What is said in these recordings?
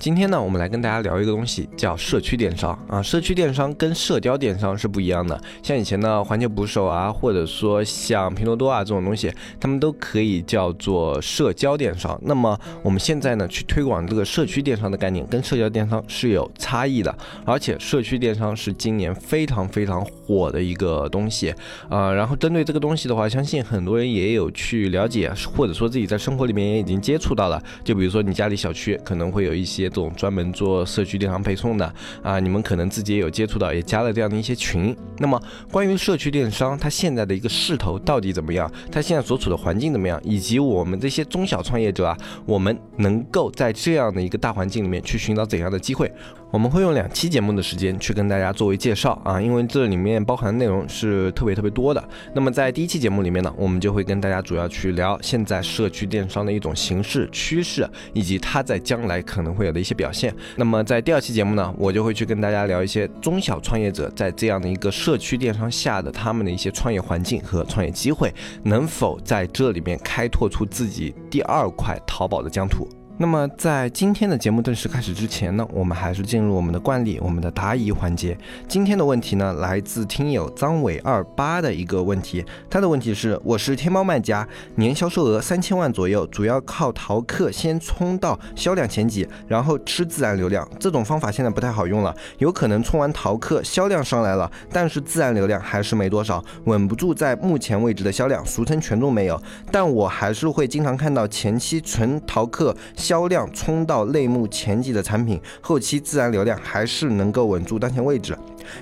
今天呢，我们来跟大家聊一个东西，叫社区电商啊。社区电商跟社交电商是不一样的。像以前的环球捕手啊，或者说像拼多多啊这种东西，他们都可以叫做社交电商。那么我们现在呢，去推广这个社区电商的概念，跟社交电商是有差异的。而且社区电商是今年非常非常火的一个东西啊。然后针对这个东西的话，相信很多人也有去了解，或者说自己在生活里面也已经接触到了。就比如说你家里小区可能会有一些。这种专门做社区电商配送的啊，你们可能自己也有接触到，也加了这样的一些群。那么关于社区电商，它现在的一个势头到底怎么样？它现在所处的环境怎么样？以及我们这些中小创业者啊，我们能够在这样的一个大环境里面去寻找怎样的机会？我们会用两期节目的时间去跟大家作为介绍啊，因为这里面包含的内容是特别特别多的。那么在第一期节目里面呢，我们就会跟大家主要去聊现在社区电商的一种形式趋势，以及它在将来可能会有的一些表现。那么在第二期节目呢，我就会去跟大家聊一些中小创业者在这样的一个社区电商下的他们的一些创业环境和创业机会，能否在这里面开拓出自己第二块淘宝的疆土。那么在今天的节目正式开始之前呢，我们还是进入我们的惯例，我们的答疑环节。今天的问题呢，来自听友张伟二八的一个问题，他的问题是：我是天猫卖家，年销售额三千万左右，主要靠淘客先冲到销量前几，然后吃自然流量。这种方法现在不太好用了，有可能冲完淘客销量上来了，但是自然流量还是没多少，稳不住在目前位置的销量，俗称权重没有。但我还是会经常看到前期纯淘客。销量冲到类目前几的产品，后期自然流量还是能够稳住当前位置。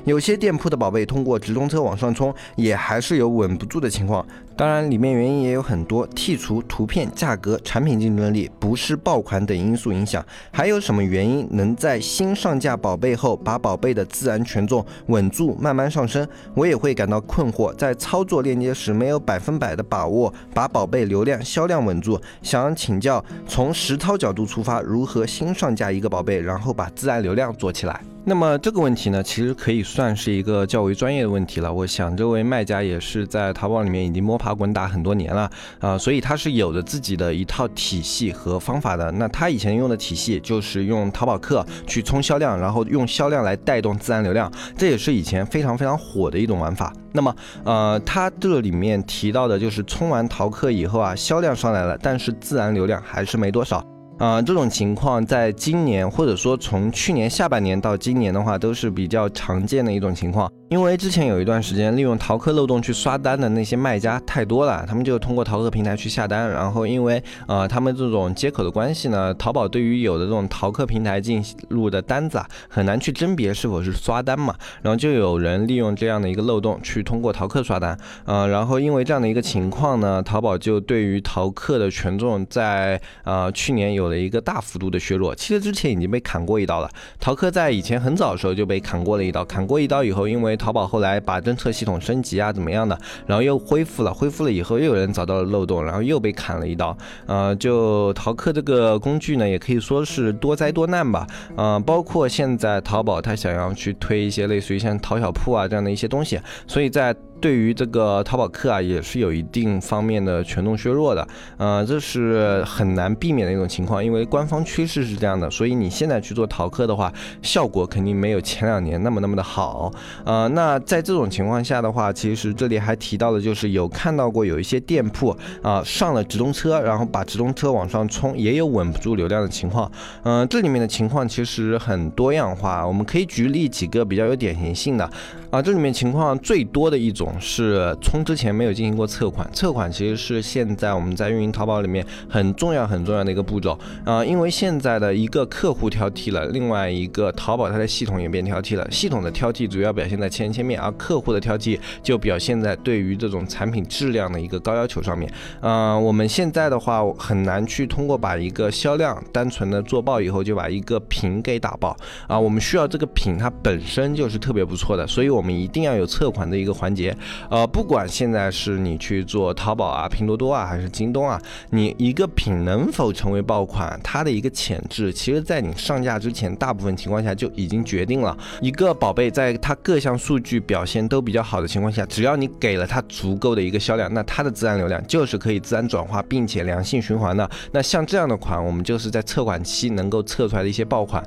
有些店铺的宝贝通过直通车往上冲，也还是有稳不住的情况。当然，里面原因也有很多，剔除图片、价格、产品竞争力、不是爆款等因素影响，还有什么原因能在新上架宝贝后，把宝贝的自然权重稳住，慢慢上升？我也会感到困惑，在操作链接时没有百分百的把握，把宝贝流量、销量稳住。想请教，从实操角度出发，如何新上架一个宝贝，然后把自然流量做起来？那么这个问题呢，其实可以算是一个较为专业的问题了。我想这位卖家也是在淘宝里面已经摸爬滚打很多年了啊，所以他是有着自己的一套体系和方法的。那他以前用的体系就是用淘宝客去冲销量，然后用销量来带动自然流量，这也是以前非常非常火的一种玩法。那么呃，他这里面提到的就是冲完淘客以后啊，销量上来了，但是自然流量还是没多少。啊，这种情况在今年或者说从去年下半年到今年的话，都是比较常见的一种情况。因为之前有一段时间，利用淘客漏洞去刷单的那些卖家太多了，他们就通过淘客平台去下单，然后因为呃他们这种接口的关系呢，淘宝对于有的这种淘客平台进入的单子啊，很难去甄别是否是刷单嘛，然后就有人利用这样的一个漏洞去通过淘客刷单，呃，然后因为这样的一个情况呢，淘宝就对于淘客的权重在呃去年有有了一个大幅度的削弱，其实之前已经被砍过一刀了，淘客在以前很早的时候就被砍过了一刀，砍过一刀以后，因为淘宝后来把侦测系统升级啊，怎么样的，然后又恢复了，恢复了以后又有人找到了漏洞，然后又被砍了一刀。呃，就淘客这个工具呢，也可以说是多灾多难吧。呃，包括现在淘宝它想要去推一些类似于像淘小铺啊这样的一些东西，所以在。对于这个淘宝客啊，也是有一定方面的权重削弱的，呃，这是很难避免的一种情况，因为官方趋势是这样的，所以你现在去做淘客的话，效果肯定没有前两年那么那么的好，呃，那在这种情况下的话，其实这里还提到的就是有看到过有一些店铺啊上了直通车，然后把直通车往上冲，也有稳不住流量的情况，嗯，这里面的情况其实很多样化，我们可以举例几个比较有典型性的，啊，这里面情况最多的一种。是充之前没有进行过测款，测款其实是现在我们在运营淘宝里面很重要很重要的一个步骤啊，因为现在的一个客户挑剔了，另外一个淘宝它的系统也变挑剔了，系统的挑剔主要表现在千人千面，而客户的挑剔就表现在对于这种产品质量的一个高要求上面。啊，我们现在的话很难去通过把一个销量单纯的做爆以后就把一个品给打爆啊，我们需要这个品它本身就是特别不错的，所以我们一定要有测款的一个环节。呃，不管现在是你去做淘宝啊、拼多多啊，还是京东啊，你一个品能否成为爆款，它的一个潜质，其实在你上架之前，大部分情况下就已经决定了。一个宝贝在它各项数据表现都比较好的情况下，只要你给了它足够的一个销量，那它的自然流量就是可以自然转化，并且良性循环的。那像这样的款，我们就是在测款期能够测出来的一些爆款。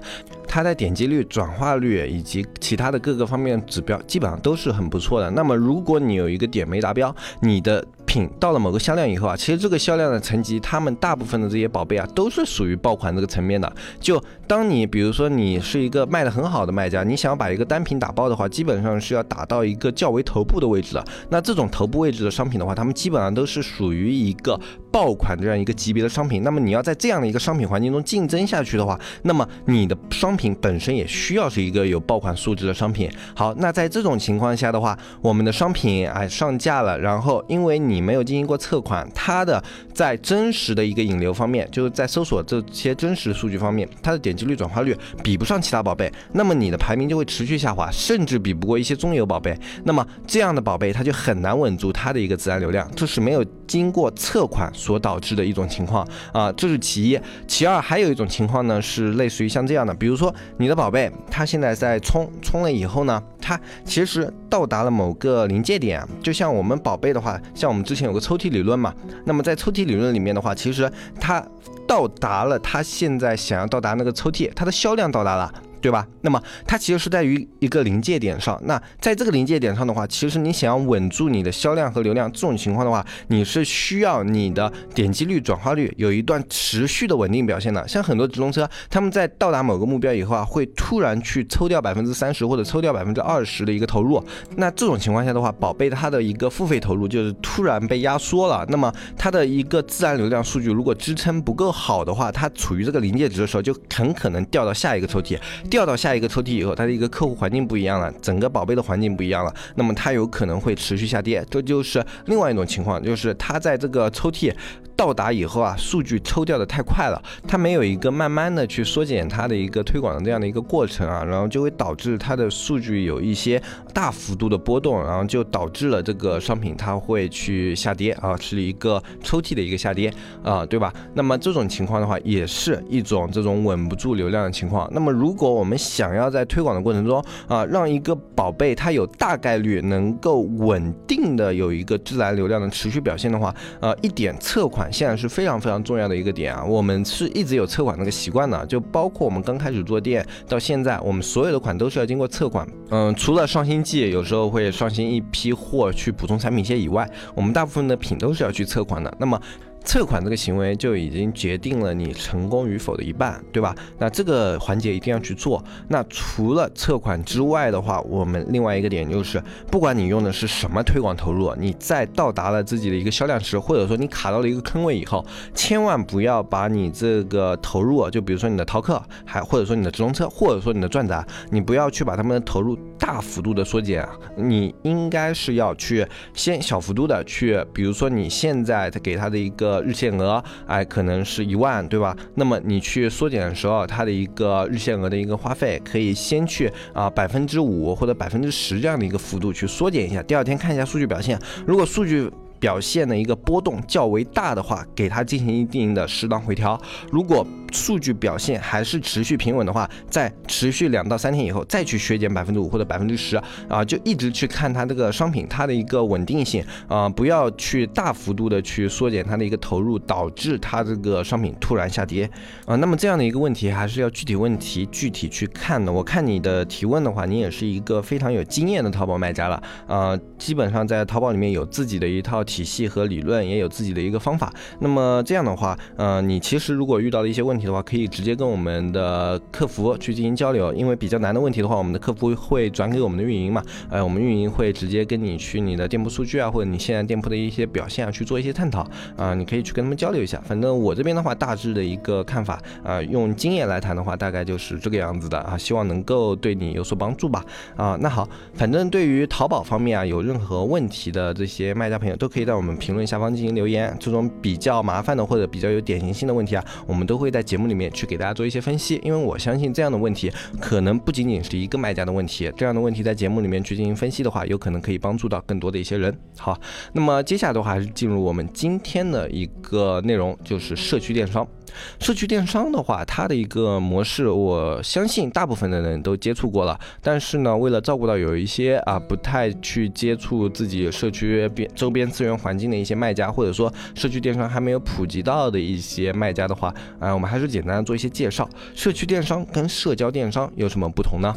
它的点击率、转化率以及其他的各个方面指标，基本上都是很不错的。那么，如果你有一个点没达标，你的品到了某个销量以后啊，其实这个销量的层级，他们大部分的这些宝贝啊，都是属于爆款这个层面的。就当你比如说你是一个卖的很好的卖家，你想要把一个单品打爆的话，基本上是要打到一个较为头部的位置的。那这种头部位置的商品的话，他们基本上都是属于一个爆款这样一个级别的商品。那么你要在这样的一个商品环境中竞争下去的话，那么你的商品本身也需要是一个有爆款素质的商品。好，那在这种情况下的话，我们的商品哎上架了，然后因为你没有进行过测款，它的在真实的一个引流方面，就是在搜索这些真实数据方面，它的点击率、转化率比不上其他宝贝，那么你的排名就会持续下滑，甚至比不过一些中游宝贝。那么这样的宝贝，它就很难稳住它的一个自然流量，这是没有经过测款所导致的一种情况啊，这是其一。其二，还有一种情况呢，是类似于像这样的，比如说你的宝贝，它现在在充充了以后呢，它其实到达了某个临界点，就像我们宝贝的话，像我们之前有个抽屉理论嘛，那么在抽屉理论里面的话，其实它到达了它现在想要到达那个抽屉，它的销量到达了。对吧？那么它其实是在于一个临界点上。那在这个临界点上的话，其实你想要稳住你的销量和流量，这种情况的话，你是需要你的点击率、转化率有一段持续的稳定表现的。像很多直通车，他们在到达某个目标以后啊，会突然去抽掉百分之三十或者抽掉百分之二十的一个投入。那这种情况下的话，宝贝它的一个付费投入就是突然被压缩了。那么它的一个自然流量数据如果支撑不够好的话，它处于这个临界值的时候，就很可能掉到下一个抽屉。调到下一个抽屉以后，它的一个客户环境不一样了，整个宝贝的环境不一样了，那么它有可能会持续下跌，这就是另外一种情况，就是它在这个抽屉。到达以后啊，数据抽掉的太快了，它没有一个慢慢的去缩减它的一个推广的这样的一个过程啊，然后就会导致它的数据有一些大幅度的波动，然后就导致了这个商品它会去下跌啊，是一个抽屉的一个下跌啊，对吧？那么这种情况的话，也是一种这种稳不住流量的情况。那么如果我们想要在推广的过程中啊，让一个宝贝它有大概率能够稳定的有一个自然流量的持续表现的话，呃，一点测款。现在是非常非常重要的一个点啊，我们是一直有测款那个习惯的，就包括我们刚开始做店到现在，我们所有的款都是要经过测款。嗯，除了上新季有时候会上新一批货去补充产品线以外，我们大部分的品都是要去测款的。那么。测款这个行为就已经决定了你成功与否的一半，对吧？那这个环节一定要去做。那除了测款之外的话，我们另外一个点就是，不管你用的是什么推广投入，你在到达了自己的一个销量值，或者说你卡到了一个坑位以后，千万不要把你这个投入，就比如说你的淘客，还或者说你的直通车，或者说你的转达，你不要去把他们的投入大幅度的缩减，你应该是要去先小幅度的去，比如说你现在给他的一个。日限额，哎，可能是一万，对吧？那么你去缩减的时候，它的一个日限额的一个花费，可以先去啊百分之五或者百分之十这样的一个幅度去缩减一下，第二天看一下数据表现，如果数据。表现的一个波动较为大的话，给它进行一定的适当回调。如果数据表现还是持续平稳的话，在持续两到三天以后，再去削减百分之五或者百分之十啊，就一直去看它这个商品它的一个稳定性啊，不要去大幅度的去缩减它的一个投入，导致它这个商品突然下跌啊。那么这样的一个问题还是要具体问题具体去看的。我看你的提问的话，你也是一个非常有经验的淘宝卖家了啊，基本上在淘宝里面有自己的一套。体系和理论，也有自己的一个方法。那么这样的话，呃，你其实如果遇到了一些问题的话，可以直接跟我们的客服去进行交流。因为比较难的问题的话，我们的客服会转给我们的运营嘛，呃，我们运营会直接跟你去你的店铺数据啊，或者你现在店铺的一些表现啊去做一些探讨啊，你可以去跟他们交流一下。反正我这边的话，大致的一个看法啊，用经验来谈的话，大概就是这个样子的啊，希望能够对你有所帮助吧。啊，那好，反正对于淘宝方面啊，有任何问题的这些卖家朋友，都可以可以在我们评论下方进行留言。这种比较麻烦的或者比较有典型性的问题啊，我们都会在节目里面去给大家做一些分析。因为我相信这样的问题可能不仅仅是一个卖家的问题，这样的问题在节目里面去进行分析的话，有可能可以帮助到更多的一些人。好，那么接下来的话还是进入我们今天的一个内容，就是社区电商。社区电商的话，它的一个模式，我相信大部分的人都接触过了。但是呢，为了照顾到有一些啊不太去接触自己社区边周边资源环境的一些卖家，或者说社区电商还没有普及到的一些卖家的话，啊，我们还是简单做一些介绍。社区电商跟社交电商有什么不同呢？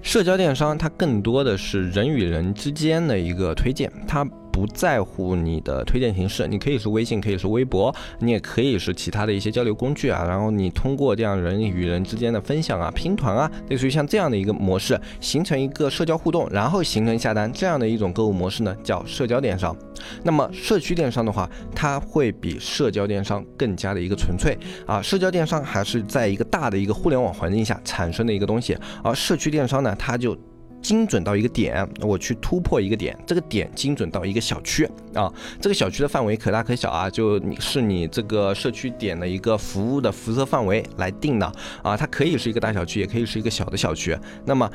社交电商它更多的是人与人之间的一个推荐，它。不在乎你的推荐形式，你可以是微信，可以是微博，你也可以是其他的一些交流工具啊。然后你通过这样人与人之间的分享啊、拼团啊，类似于像这样的一个模式，形成一个社交互动，然后形成下单这样的一种购物模式呢，叫社交电商。那么社区电商的话，它会比社交电商更加的一个纯粹啊。社交电商还是在一个大的一个互联网环境下产生的一个东西，而社区电商呢，它就。精准到一个点，我去突破一个点，这个点精准到一个小区啊，这个小区的范围可大可小啊，就是你这个社区点的一个服务的辐射范围来定的啊，它可以是一个大小区，也可以是一个小的小区。那么，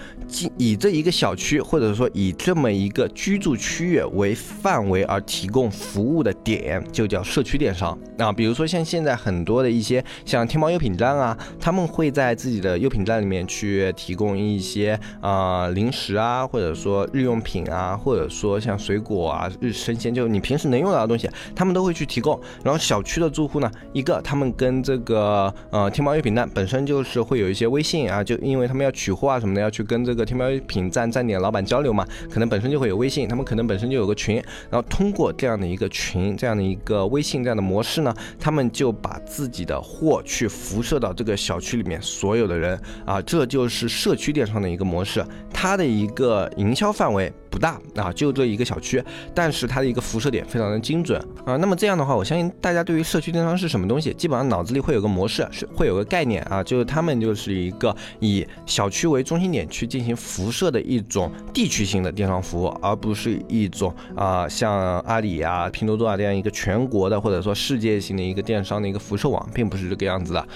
以这一个小区或者说以这么一个居住区域为范围而提供服务的点，就叫社区电商啊。比如说像现在很多的一些像天猫优品站啊，他们会在自己的优品站里面去提供一些啊零食。啊，或者说日用品啊，或者说像水果啊、日生鲜，就你平时能用到的东西，他们都会去提供。然后小区的住户呢，一个他们跟这个呃天猫优品站本身就是会有一些微信啊，就因为他们要取货啊什么的，要去跟这个天猫优品站站点老板交流嘛，可能本身就会有微信，他们可能本身就有个群，然后通过这样的一个群、这样的一个微信这样的模式呢，他们就把自己的货去辐射到这个小区里面所有的人啊，这就是社区电商的一个模式，它的。一个营销范围。不大啊，就这一个小区，但是它的一个辐射点非常的精准啊。那么这样的话，我相信大家对于社区电商是什么东西，基本上脑子里会有个模式，是会有个概念啊，就是他们就是一个以小区为中心点去进行辐射的一种地区性的电商服务，而不是一种啊像阿里啊、拼多多啊这样一个全国的或者说世界性的一个电商的一个辐射网，并不是这个样子的。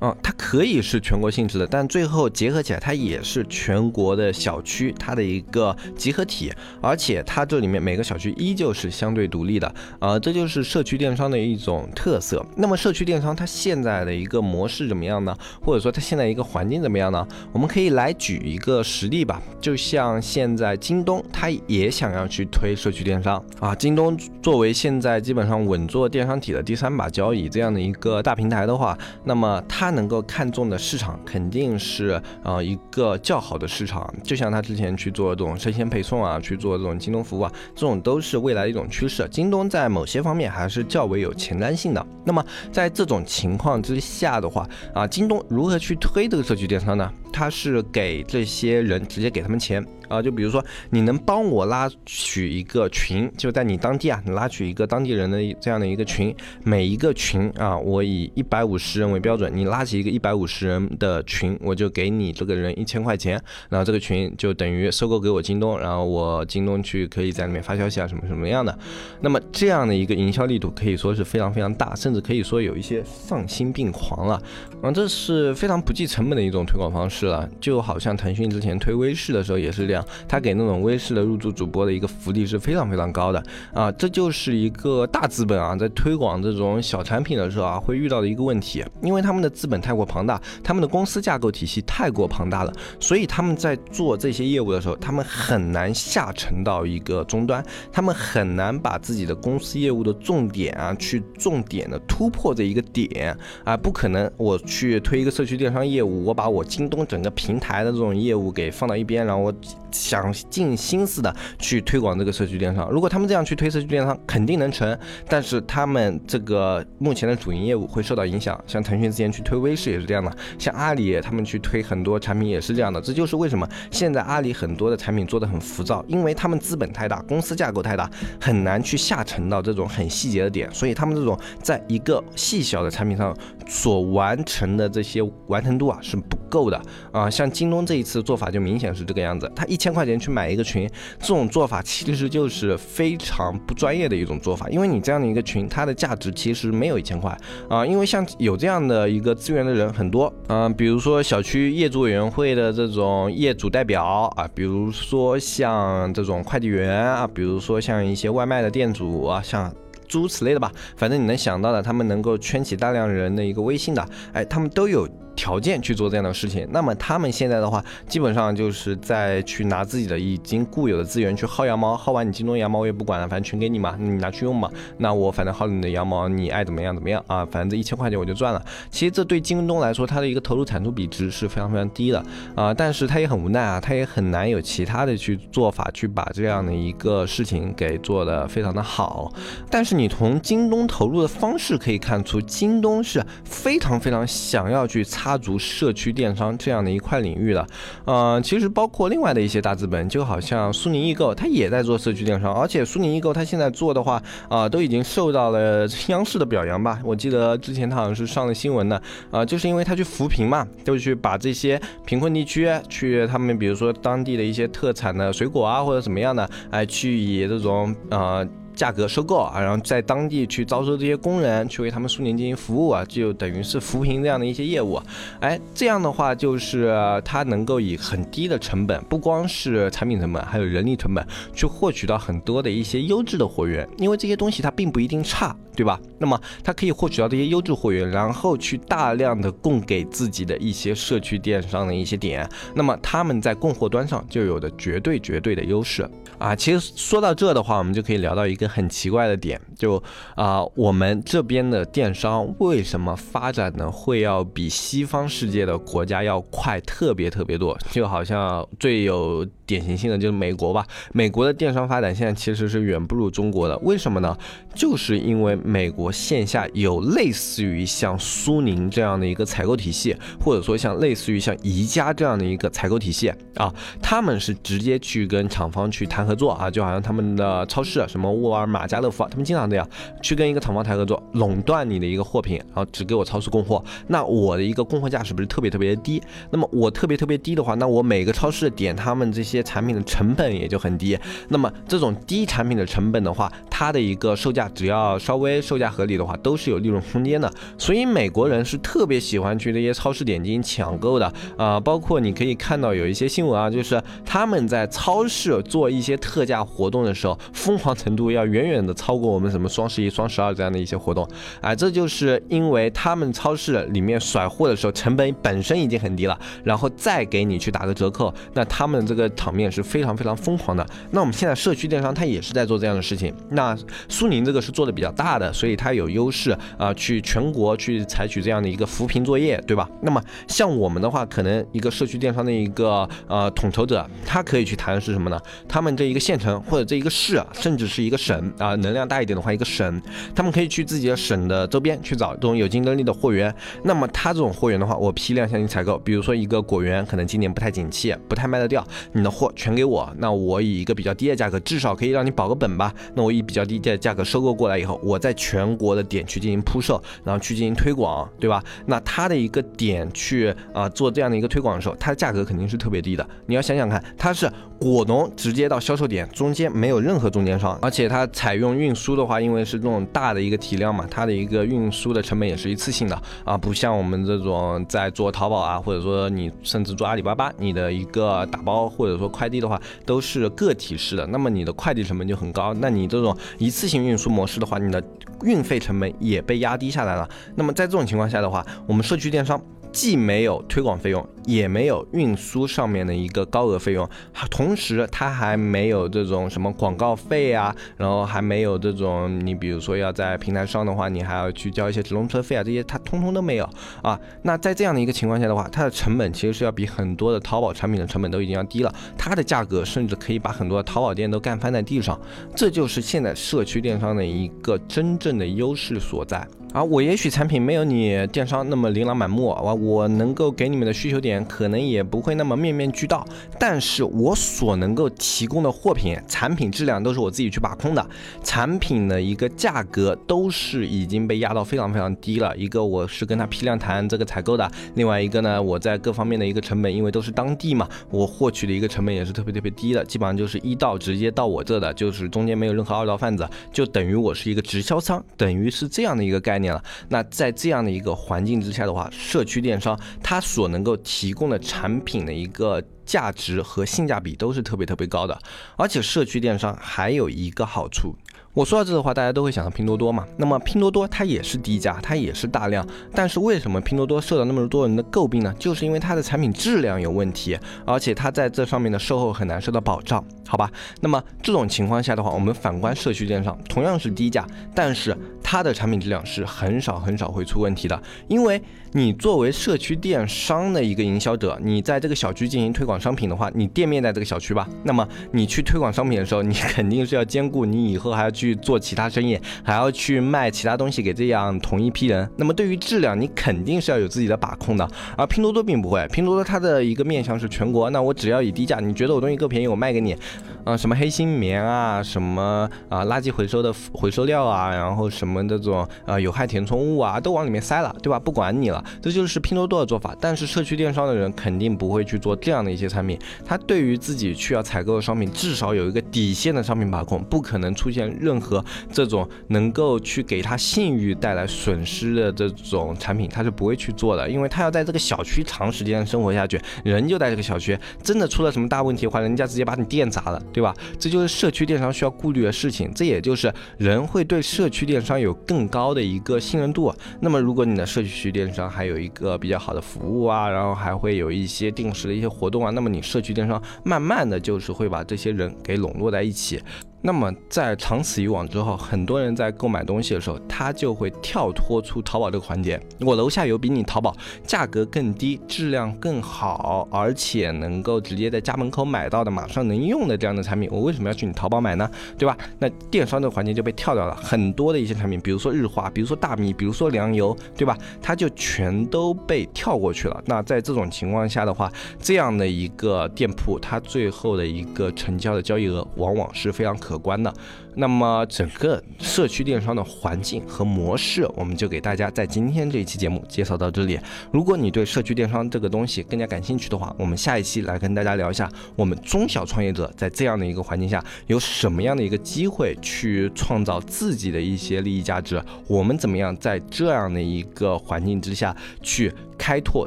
嗯，它可以是全国性质的，但最后结合起来，它也是全国的小区它的一个集合体，而且它这里面每个小区依旧是相对独立的，啊，这就是社区电商的一种特色。那么社区电商它现在的一个模式怎么样呢？或者说它现在一个环境怎么样呢？我们可以来举一个实例吧，就像现在京东，它也想要去推社区电商啊。京东作为现在基本上稳坐电商体的第三把交椅这样的一个大平台的话，那么它。他能够看中的市场肯定是呃一个较好的市场，就像他之前去做这种生鲜配送啊，去做这种京东服务啊，这种都是未来的一种趋势。京东在某些方面还是较为有前瞻性的。那么在这种情况之下的话啊，京东如何去推这个社区电商呢？它是给这些人直接给他们钱。啊，就比如说，你能帮我拉取一个群，就在你当地啊，你拉取一个当地人的这样的一个群，每一个群啊，我以一百五十人为标准，你拉起一个一百五十人的群，我就给你这个人一千块钱，然后这个群就等于收购给我京东，然后我京东去可以在里面发消息啊，什么什么样的，那么这样的一个营销力度可以说是非常非常大，甚至可以说有一些丧心病狂了，啊，这是非常不计成本的一种推广方式了，就好像腾讯之前推微视的时候也是这样。他给那种微视的入驻主播的一个福利是非常非常高的。啊，这就是一个大资本啊，在推广这种小产品的时候啊，会遇到的一个问题，因为他们的资本太过庞大，他们的公司架构体系太过庞大了，所以他们在做这些业务的时候，他们很难下沉到一个终端，他们很难把自己的公司业务的重点啊，去重点的突破这一个点。啊，不可能我去推一个社区电商业务，我把我京东整个平台的这种业务给放到一边，然后我想尽心思的去推广这个社区电商。如果他们这样去推社区电商，肯定能成，但是他们这个目前的主营业务会受到影响。像腾讯之前去推微视也是这样的，像阿里他们去推很多产品也是这样的。这就是为什么现在阿里很多的产品做的很浮躁，因为他们资本太大，公司架构太大，很难去下沉到这种很细节的点，所以他们这种在一个细小的产品上所完成的这些完成度啊是不够的啊。像京东这一次做法就明显是这个样子，他一千块钱去买一个群，这种做法其实就是非常不专业的一种做法，因为你这样的一个群，它的价值其实没有一千块啊，因为像有这样的一个资源的人很多，嗯，比如说小区业主委员会的这种业主代表啊，比如说像这种快递员啊，比如说像一些外卖的店主啊，像。诸如此类的吧，反正你能想到的，他们能够圈起大量人的一个微信的，哎，他们都有。条件去做这样的事情，那么他们现在的话，基本上就是在去拿自己的已经固有的资源去薅羊毛，薅完你京东羊毛我也不管了，反正全给你嘛，你拿去用嘛。那我反正薅你的羊毛，你爱怎么样怎么样啊，反正这一千块钱我就赚了。其实这对京东来说，它的一个投入产出比值是非常非常低的啊，但是它也很无奈啊，它也很难有其他的去做法去把这样的一个事情给做得非常的好。但是你从京东投入的方式可以看出，京东是非常非常想要去参。插足社区电商这样的一块领域的，呃，其实包括另外的一些大资本，就好像苏宁易购，它也在做社区电商，而且苏宁易购它现在做的话，啊，都已经受到了央视的表扬吧？我记得之前它好像是上了新闻的，啊，就是因为它去扶贫嘛，就去把这些贫困地区去他们比如说当地的一些特产的水果啊或者怎么样的，哎，去以这种呃。价格收购啊，然后在当地去招收这些工人，去为他们苏宁进行服务啊，就等于是扶贫这样的一些业务。哎，这样的话就是它能够以很低的成本，不光是产品成本，还有人力成本，去获取到很多的一些优质的货源。因为这些东西它并不一定差，对吧？那么它可以获取到这些优质货源，然后去大量的供给自己的一些社区电商的一些点，那么他们在供货端上就有的绝对绝对的优势啊。其实说到这的话，我们就可以聊到一个。很奇怪的点，就啊，我们这边的电商为什么发展呢？会要比西方世界的国家要快特别特别多？就好像最有。典型性的就是美国吧，美国的电商发展现在其实是远不如中国的，为什么呢？就是因为美国线下有类似于像苏宁这样的一个采购体系，或者说像类似于像宜家这样的一个采购体系啊，他们是直接去跟厂方去谈合作啊，就好像他们的超市，什么沃尔玛、家乐福，他们经常这样去跟一个厂方谈合作，垄断你的一个货品，然后只给我超市供货，那我的一个供货价是不是特别特别的低？那么我特别特别低的话，那我每个超市点他们这些。产品的成本也就很低，那么这种低产品的成本的话，它的一个售价只要稍微售价合理的话，都是有利润空间的。所以美国人是特别喜欢去这些超市点进行抢购的啊，包括你可以看到有一些新闻啊，就是他们在超市做一些特价活动的时候，疯狂程度要远远的超过我们什么双十一、双十二这样的一些活动，哎，这就是因为他们超市里面甩货的时候成本本身已经很低了，然后再给你去打个折扣，那他们这个。场面是非常非常疯狂的。那我们现在社区电商它也是在做这样的事情。那苏宁这个是做的比较大的，所以它有优势啊，去全国去采取这样的一个扶贫作业，对吧？那么像我们的话，可能一个社区电商的一个呃统筹者，他可以去谈的是什么呢？他们这一个县城或者这一个市，甚至是一个省啊，能量大一点的话，一个省，他们可以去自己的省的周边去找这种有竞争力的货源。那么他这种货源的话，我批量向你采购，比如说一个果园可能今年不太景气，不太卖得掉，你的。货全给我，那我以一个比较低的价格，至少可以让你保个本吧。那我以比较低的价格收购过来以后，我在全国的点去进行铺设，然后去进行推广，对吧？那它的一个点去啊做这样的一个推广的时候，它的价格肯定是特别低的。你要想想看，它是果农直接到销售点，中间没有任何中间商，而且它采用运输的话，因为是这种大的一个体量嘛，它的一个运输的成本也是一次性的啊，不像我们这种在做淘宝啊，或者说你甚至做阿里巴巴，你的一个打包或者说快递的话都是个体式的，那么你的快递成本就很高。那你这种一次性运输模式的话，你的运费成本也被压低下来了。那么在这种情况下的话，我们社区电商。既没有推广费用，也没有运输上面的一个高额费用，同时它还没有这种什么广告费啊，然后还没有这种你比如说要在平台上的话，你还要去交一些直通车费啊，这些它通通都没有啊。那在这样的一个情况下的话，它的成本其实是要比很多的淘宝产品的成本都已经要低了，它的价格甚至可以把很多的淘宝店都干翻在地上，这就是现在社区电商的一个真正的优势所在。啊，我也许产品没有你电商那么琳琅满目，啊，我能够给你们的需求点可能也不会那么面面俱到，但是我所能够提供的货品、产品质量都是我自己去把控的，产品的一个价格都是已经被压到非常非常低了。一个我是跟他批量谈这个采购的，另外一个呢，我在各方面的一个成本，因为都是当地嘛，我获取的一个成本也是特别特别低的，基本上就是一道直接到我这的，就是中间没有任何二道贩子，就等于我是一个直销商，等于是这样的一个概。概念了，那在这样的一个环境之下的话，社区电商它所能够提供的产品的一个价值和性价比都是特别特别高的，而且社区电商还有一个好处。我说到这的话，大家都会想到拼多多嘛。那么拼多多它也是低价，它也是大量，但是为什么拼多多受到那么多人的诟病呢？就是因为它的产品质量有问题，而且它在这上面的售后很难受到保障，好吧？那么这种情况下的话，我们反观社区电商，同样是低价，但是它的产品质量是很少很少会出问题的，因为你作为社区电商的一个营销者，你在这个小区进行推广商品的话，你店面在这个小区吧，那么你去推广商品的时候，你 肯定是要兼顾你以后还要去。去做其他生意，还要去卖其他东西给这样同一批人，那么对于质量，你肯定是要有自己的把控的。而拼多多并不会，拼多多它的一个面向是全国，那我只要以低价，你觉得我东西够便宜，我卖给你。啊，什么黑心棉啊，什么啊垃圾回收的回收料啊，然后什么这种啊有害填充物啊，都往里面塞了，对吧？不管你了，这就是拼多多的做法。但是社区电商的人肯定不会去做这样的一些产品，他对于自己需要采购的商品，至少有一个底线的商品把控，不可能出现任何这种能够去给他信誉带来损失的这种产品，他是不会去做的，因为他要在这个小区长时间生活下去，人就在这个小区，真的出了什么大问题的话，人家直接把你店砸了。对吧？这就是社区电商需要顾虑的事情，这也就是人会对社区电商有更高的一个信任度。那么，如果你的社区电商还有一个比较好的服务啊，然后还会有一些定时的一些活动啊，那么你社区电商慢慢的就是会把这些人给笼络在一起。那么在长此以往之后，很多人在购买东西的时候，他就会跳脱出淘宝这个环节。我楼下有比你淘宝价格更低、质量更好，而且能够直接在家门口买到的、马上能用的这样的产品，我为什么要去你淘宝买呢？对吧？那电商这个环节就被跳掉了，很多的一些产品，比如说日化，比如说大米，比如说粮油，对吧？它就全都被跳过去了。那在这种情况下的话，这样的一个店铺，它最后的一个成交的交易额往往是非常可。可观的，那么整个社区电商的环境和模式，我们就给大家在今天这一期节目介绍到这里。如果你对社区电商这个东西更加感兴趣的话，我们下一期来跟大家聊一下，我们中小创业者在这样的一个环境下有什么样的一个机会去创造自己的一些利益价值，我们怎么样在这样的一个环境之下去开拓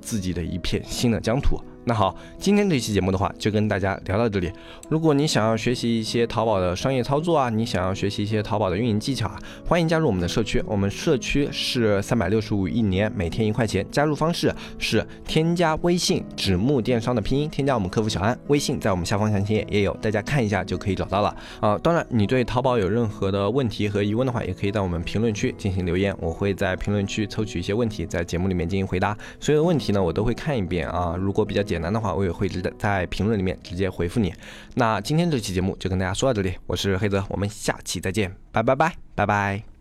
自己的一片新的疆土。那好，今天这期节目的话，就跟大家聊到这里。如果你想要学习一些淘宝的商业操作啊，你想要学习一些淘宝的运营技巧啊，欢迎加入我们的社区。我们社区是三百六十五一年，每天一块钱。加入方式是添加微信“纸木电商”的拼音，添加我们客服小安，微信在我们下方详情页也有，大家看一下就可以找到了啊。当然，你对淘宝有任何的问题和疑问的话，也可以在我们评论区进行留言，我会在评论区抽取一些问题，在节目里面进行回答。所有的问题呢，我都会看一遍啊。如果比较简简单的话，我也会直在评论里面直接回复你。那今天这期节目就跟大家说到这里，我是黑泽，我们下期再见，拜拜拜拜拜。